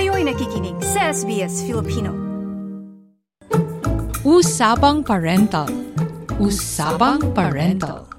Kayo'y nakikinig sa SBS Filipino. Usapang Parental. Usapang Parental.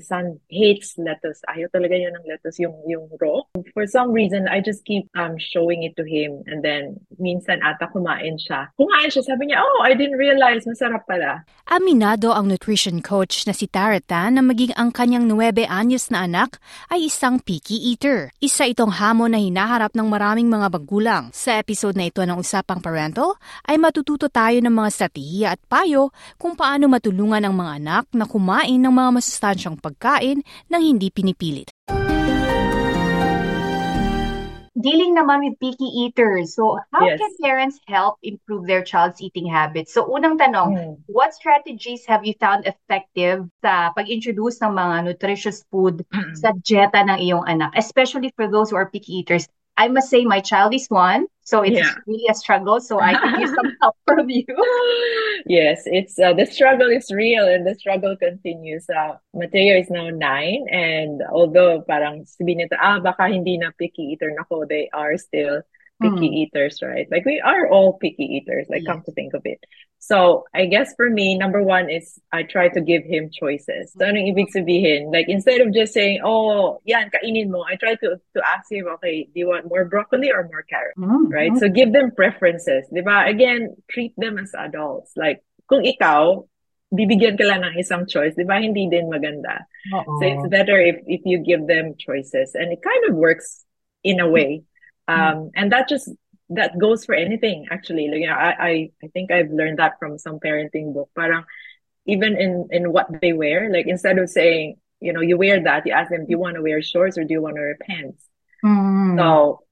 My son hates lettuce. Ayaw talaga niya ng lettuce, yung, yung raw. For some reason, I just keep um, showing it to him. And then, minsan ata kumain siya. Kumain siya, sabi niya, oh, I didn't realize, masarap pala. Aminado ang nutrition coach na si Taratan na maging ang kanyang 9 anyos na anak ay isang picky eater. Isa itong hamon na hinaharap ng maraming mga magulang. Sa episode na ito ng Usapang Parental, ay matututo tayo ng mga strategiya at payo kung paano matulungan ang mga anak na kumain ng mga masustansyang pagkain nang hindi pinipilit. dealing naman with picky eaters. So, how Yes. can parents help improve their child's eating habits? So, unang tanong, Mm. what strategies have you found effective sa pag-introduce ng mga nutritious food sa dieta ng iyong anak, especially for those who are picky eaters? I must say my child is one, so it's Yeah. really a struggle. So, I can use some help from you. yes, it's uh, the struggle is real and the struggle continues. Uh, Mateo is now nine, and although parang sabihin nito, ah, baka hindi na picky eater nako, they are still picky Mm. eaters, right? Like we are all picky eaters, like come to think of it. So I guess for me, number one is I try to give him choices. So anong ibig sabihin? Like instead of just saying, oh, yan, kainin mo, I try to to ask him, okay, do you want more broccoli or more carrot? Mm, right? So give them preferences, 'di ba? Again, treat them as adults. Like kung ikaw bibigyan ka lang ng isang choice, 'di ba? Hindi din maganda. Oo. So it's better if if you give them choices and it kind of works in a way. Um and that just that goes for anything actually. Like, you know, I I I think I've learned that from some parenting book. Parang even in in what they wear, like instead of saying, you know, you wear that, you ask them, do you want to wear shorts or do you want to wear pants? Mm. So,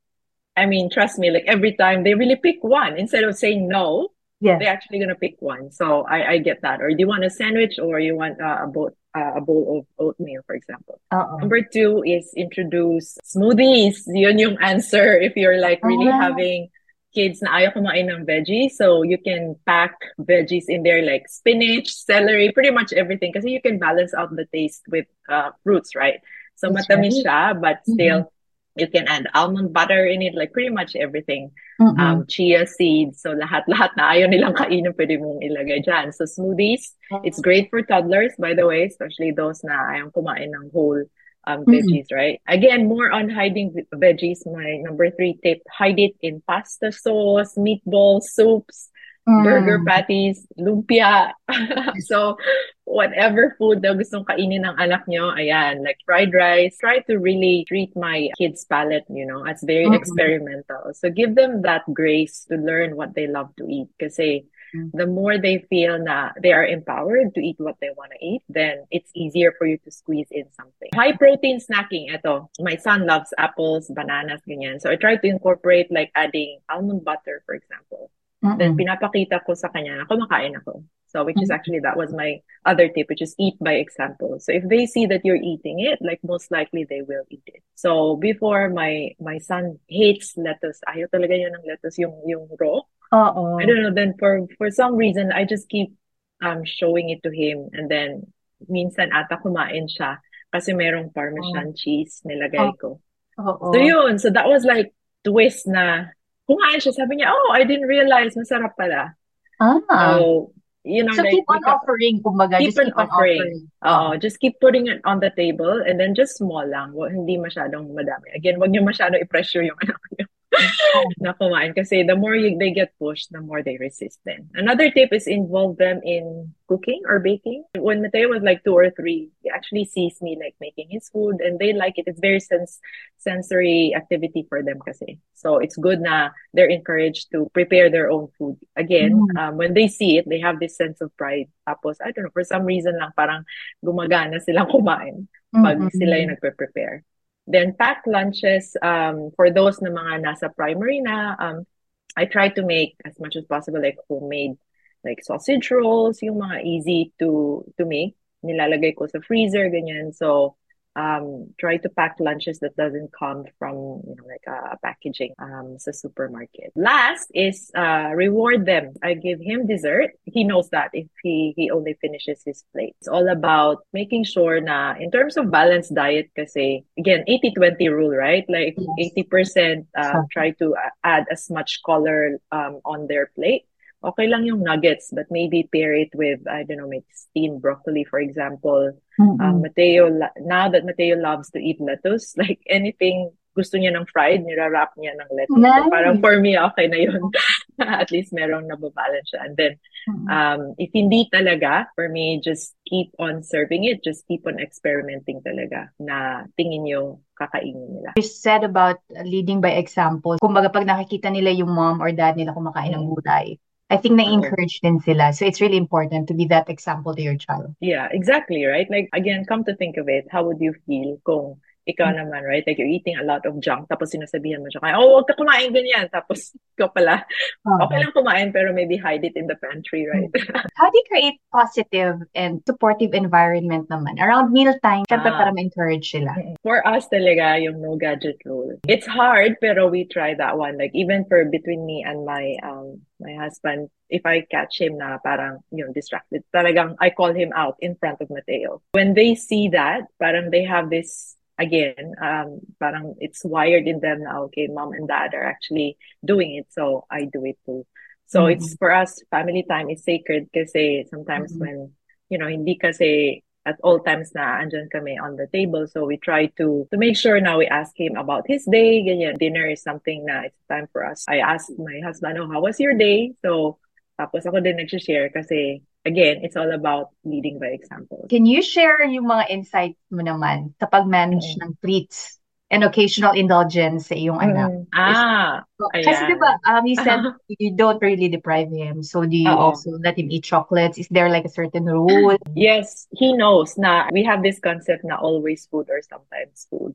I mean, trust me, like every time they really pick one instead of saying no, yes. they're actually gonna pick one. So I, I get that. Or do you want a sandwich or you want uh, a uh, a bowl of oatmeal, for example. Oo. Number two is introduce smoothies. Yun yung answer if you're like really Ah. having kids na ayaw kumain ng veggies. So you can pack veggies in there like spinach, celery, pretty much everything. Kasi you can balance out the taste with uh, fruits, right? So That's matamis right. siya, but still you can add almond butter in it, like pretty much everything. Mm-mm. Um, chia seeds. So lahat-lahat na ayaw nilang kainin pwede mong ilagay dyan. So smoothies, it's great for toddlers, by the way, especially those na ayaw kumain ng whole um, Mhm. veggies, right? Again, more on hiding veggies. My number three tip, hide it in pasta sauce, meatballs, soups, Mm. burger patties, lumpia. so, whatever food na gustong kainin ng anak nyo, ayan, like fried rice. Try to really treat my kids' palate, you know, as very Mhm. experimental. So, give them that grace to learn what they love to eat. Kasi, Mm. the more they feel na they are empowered to eat what they want to eat, then it's easier for you to squeeze in something. High protein snacking, ito. My son loves apples, bananas, ganyan. So I try to incorporate like adding almond butter, for example. Then Mm-mm. pinapakita ko sa kanya na kumakain ako. So which is actually that was my other tip, which is eat by example. So if they see that you're eating it, like most likely they will eat it. So before my my son hates lettuce. Ayaw talaga niya ng lettuce yung yung raw. Oo. I don't know. Then for for some reason, I just keep um showing it to him, and then minsan ata kumain siya kasi merong Parmesan cheese nilagay ko. Oo. So yun. So that was like twist na kumain siya. Sabi niya, oh, I didn't realize masarap pala. Ah. So you know, So like keep on because- offering, kumbaga. Keep just on keep on offering. offering. Oo, just keep putting it on the table and then just small lang. Hindi masyadong madami. Again, wag niyo masyado i-pressure yung anak niyo na kumain kasi the more you, they get pushed, the more they resist then. Another tip is involve them in cooking or baking. When Mateo was like two or three, he actually sees me like making his food and they like it. It's very sens- sensory activity for them kasi. So it's good na they're encouraged to prepare their own food. Again, Mm. um, when they see it, they have this sense of pride. Tapos, I don't know, for some reason lang parang gumagana silang kumain pag Mm-mm. sila yung nagpe-prepare. Then pack lunches um, for those na mga nasa primary na um, I try to make as much as possible like homemade like sausage rolls, yung mga easy to to make. Nilalagay ko sa freezer ganyan. So um, try to pack lunches that doesn't come from you know like a uh, packaging um sa supermarket. Last is uh, reward them. I give him dessert. He knows that if he he only finishes his plate. It's all about making sure na in terms of balanced diet kasi again 80-20 rule, right? Like yes. 80% uh, try to add as much color um, on their plate okay lang yung nuggets, but maybe pair it with, I don't know, maybe steamed broccoli, for example. Mm-hmm. Um, Mateo, now that Mateo loves to eat lettuce, like anything gusto niya ng fried, nira-wrap niya ng lettuce. Nice. So parang for me, okay na yun. At least merong nababalance siya. And then, mm-hmm. um, if hindi talaga, for me, just keep on serving it. Just keep on experimenting talaga na tingin nyo kakainin nila. You said about leading by example. Kumbaga pag nakikita nila yung mom or dad nila kumakain ng mm-hmm. gulay, I think na-encourage din sila. So it's really important to be that example to your child. Yeah, exactly, right? Like, again, come to think of it, how would you feel kung ikaw mm-hmm. naman, right? Like you're eating a lot of junk, tapos sinasabihan mo siya, oh, huwag ka kumain ganyan. Tapos ikaw pala, uh-huh. okay lang kumain, pero maybe hide it in the pantry, right? Mm-hmm. How do you create positive and supportive environment naman? Around mealtime, syempre ah. para ma-encourage sila. For us talaga, yung no gadget rule. It's hard, pero we try that one. Like even for between me and my um my husband, if I catch him na parang, you know, distracted, talagang I call him out in front of Mateo. When they see that, parang they have this again, um, parang it's wired in them now, okay, mom and dad are actually doing it, so I do it too. So mm-hmm. it's for us, family time is sacred kasi sometimes mm-hmm. when, you know, hindi kasi at all times na andyan kami on the table. So we try to to make sure now we ask him about his day. Ganyan. Dinner is something na it's time for us. I asked my husband, oh, how was your day? So tapos ako din nag-share kasi again, it's all about leading by example. Can you share yung mga insights mo naman sa pag-manage mm-hmm. ng treats and occasional indulgence sa iyong mm-hmm. anak? Ah, Kasi diba, um, you said you don't really deprive him. So do you Uh-oh. also let him eat chocolates? Is there like a certain rule? Yes, he knows na we have this concept na always food or sometimes food.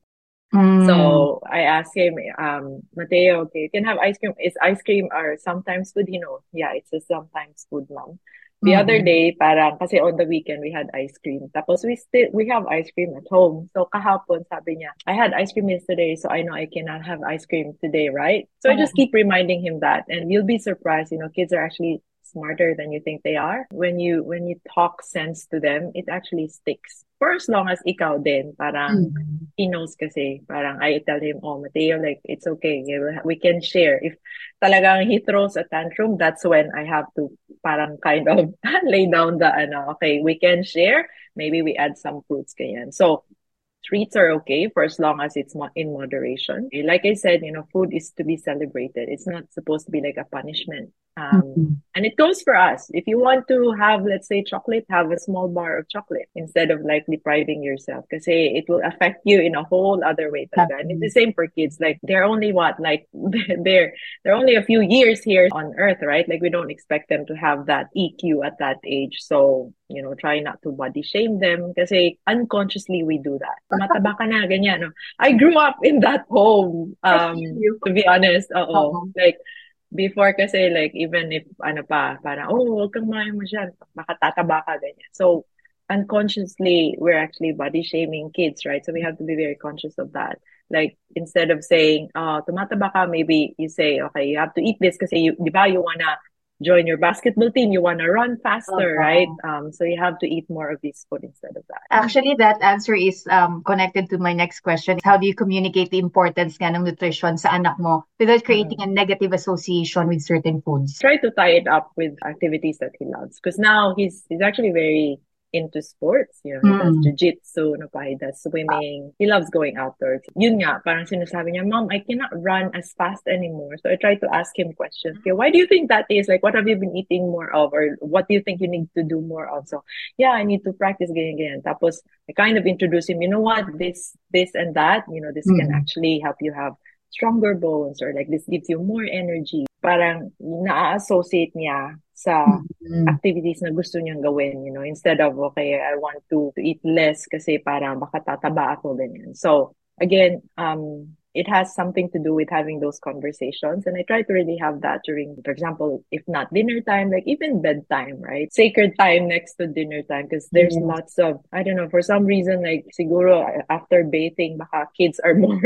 Mm. So I asked him, um, Mateo, okay, you can have ice cream. Is ice cream or sometimes food? You know, yeah, it's a sometimes food, mom. The mm-hmm. other day, parang, kasi on the weekend, we had ice cream. Tapos we still, we have ice cream at home. So kahapon, sabi niya, I had ice cream yesterday, so I know I cannot have ice cream today, right? So I just keep reminding him that. And you'll be surprised, you know, kids are actually smarter than you think they are. When you when you talk sense to them, it actually sticks. For as long as ikaw din, parang mm-hmm. he knows kasi, parang I tell him, oh, Mateo, like, it's okay. We can share. If talagang he throws a tantrum, that's when I have to parang kind of lay down the, ano, okay, we can share. Maybe we add some fruits, ganyan. So, treats are okay for as long as it's in moderation. Like I said, you know, food is to be celebrated. It's not supposed to be like a punishment. Um, mm-hmm. And it goes for us. If you want to have, let's say, chocolate, have a small bar of chocolate instead of like depriving yourself because it will affect you in a whole other way. And it's the same for kids. Like they're only what, like they're, they're only a few years here on earth, right? Like we don't expect them to have that EQ at that age. So, you know, try not to body shame them because unconsciously we do that. Mataba ka na, ganyan. No? I grew up in that home, um, to be honest. Oo. Uh-huh. Like, before kasi like even if ano pa parang oh wag kang mayo masyad baka tataba ka ganyan so unconsciously we're actually body shaming kids right so we have to be very conscious of that like instead of saying oh tumataba ka maybe you say okay you have to eat this kasi you di ba you wanna join your basketball team, you want to run faster, right? Um, so you have to eat more of this food instead of that. Actually, that answer is um, connected to my next question. How do you communicate the importance nga ng nutrition sa anak mo without creating mm. a negative association with certain foods? Try to tie it up with activities that he loves because now he's he's actually very into sports. You know, he does mm. jiu-jitsu, no he does swimming. He loves going outdoors. Yun nga, parang sinasabi niya, Mom, I cannot run as fast anymore. So I try to ask him questions. Okay, why do you think that is? Like, what have you been eating more of? Or what do you think you need to do more of? So, yeah, I need to practice ganyan, ganyan. Tapos, I kind of introduce him, you know what, this, this and that, you know, this mm. can actually help you have stronger bones or like this gives you more energy. Parang na-associate niya sa mm-hmm. activities na gusto niyang gawin, you know, instead of, okay, I want to, to eat less kasi para baka tataba ako, ganyan. So, again, um, it has something to do with having those conversations. And I try to really have that during, for example, if not dinner time, like even bedtime, right? Sacred time next to dinner time, because there's mm-hmm. lots of, I don't know, for some reason, like siguro after bathing, baka kids are more,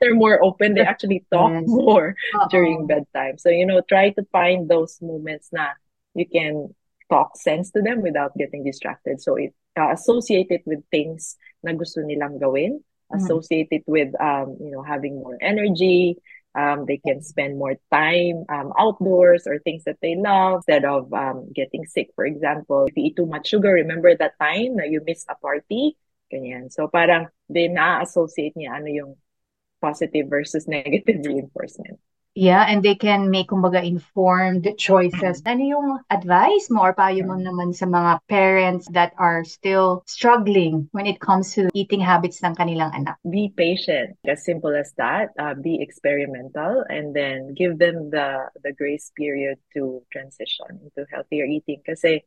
they're more open. They actually talk yes. more Uh-oh. during bedtime. So, you know, try to find those moments na you can talk sense to them without getting distracted. So it uh, associate it with things na gusto nilang gawin Mm-hmm. associated with um, you know having more energy um, they can spend more time um, outdoors or things that they love instead of um, getting sick for example. If you eat too much sugar remember that time that you miss a party? Ganyan. So parang they na-associate niya ano yung positive versus negative reinforcement Yeah, and they can make kumbaga informed choices. Ano yung advice mo or payo mo naman sa mga parents that are still struggling when it comes to eating habits ng kanilang anak? Be patient. As simple as that. Uh, be experimental and then give them the the grace period to transition into healthier eating kasi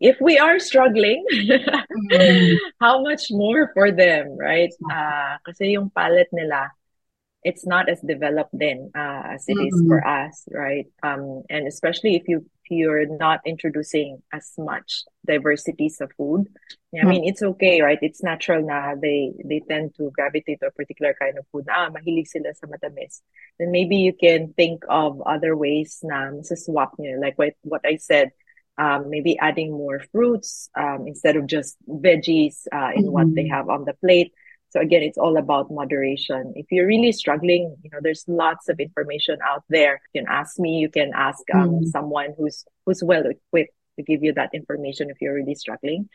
if we are struggling, mm-hmm. how much more for them, right? Uh, kasi yung palate nila, it's not as developed then uh, as it mm-hmm. is for us, right? Um, and especially if you if you're not introducing as much diversities of food. I mm-hmm. mean, it's okay, right? It's natural na they they tend to gravitate to a particular kind of food. Ah, mahilig sila sa matamis. Then maybe you can think of other ways na swap niyo. Like what, what I said, um, maybe adding more fruits um, instead of just veggies uh, in mm-hmm. what they mm-hmm. have on the plate so again, it's all about moderation. If you're really struggling, you know, there's lots of information out there. You can ask me, you can ask um, mm. someone who's who's well equipped to give you that information if you're really struggling.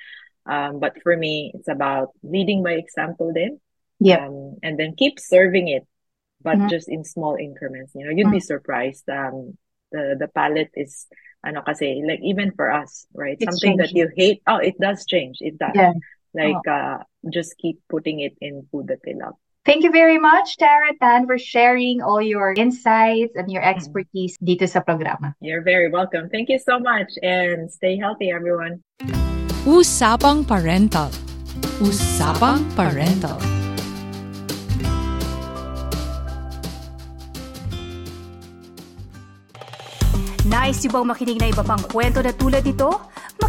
Um, but for me, it's about leading by example then. Yeah. Um, and then keep serving it, but mm-hmm. just in small increments. You know, you'd mm-hmm. be surprised. Um, the the palate is ano kasi like even for us, right? It's Something changing. that you hate. Oh, it does change. It does. Yeah. Like oh. uh, just keep putting it in food that they love. Thank you very much, Tara Tan, for sharing all your insights and your mm-hmm. expertise dito sa programa. You're very welcome. Thank you so much and stay healthy, everyone. Usapang Parental. Usapang Parental. Nice yung bang makinig na iba pang kwento na tulad ito?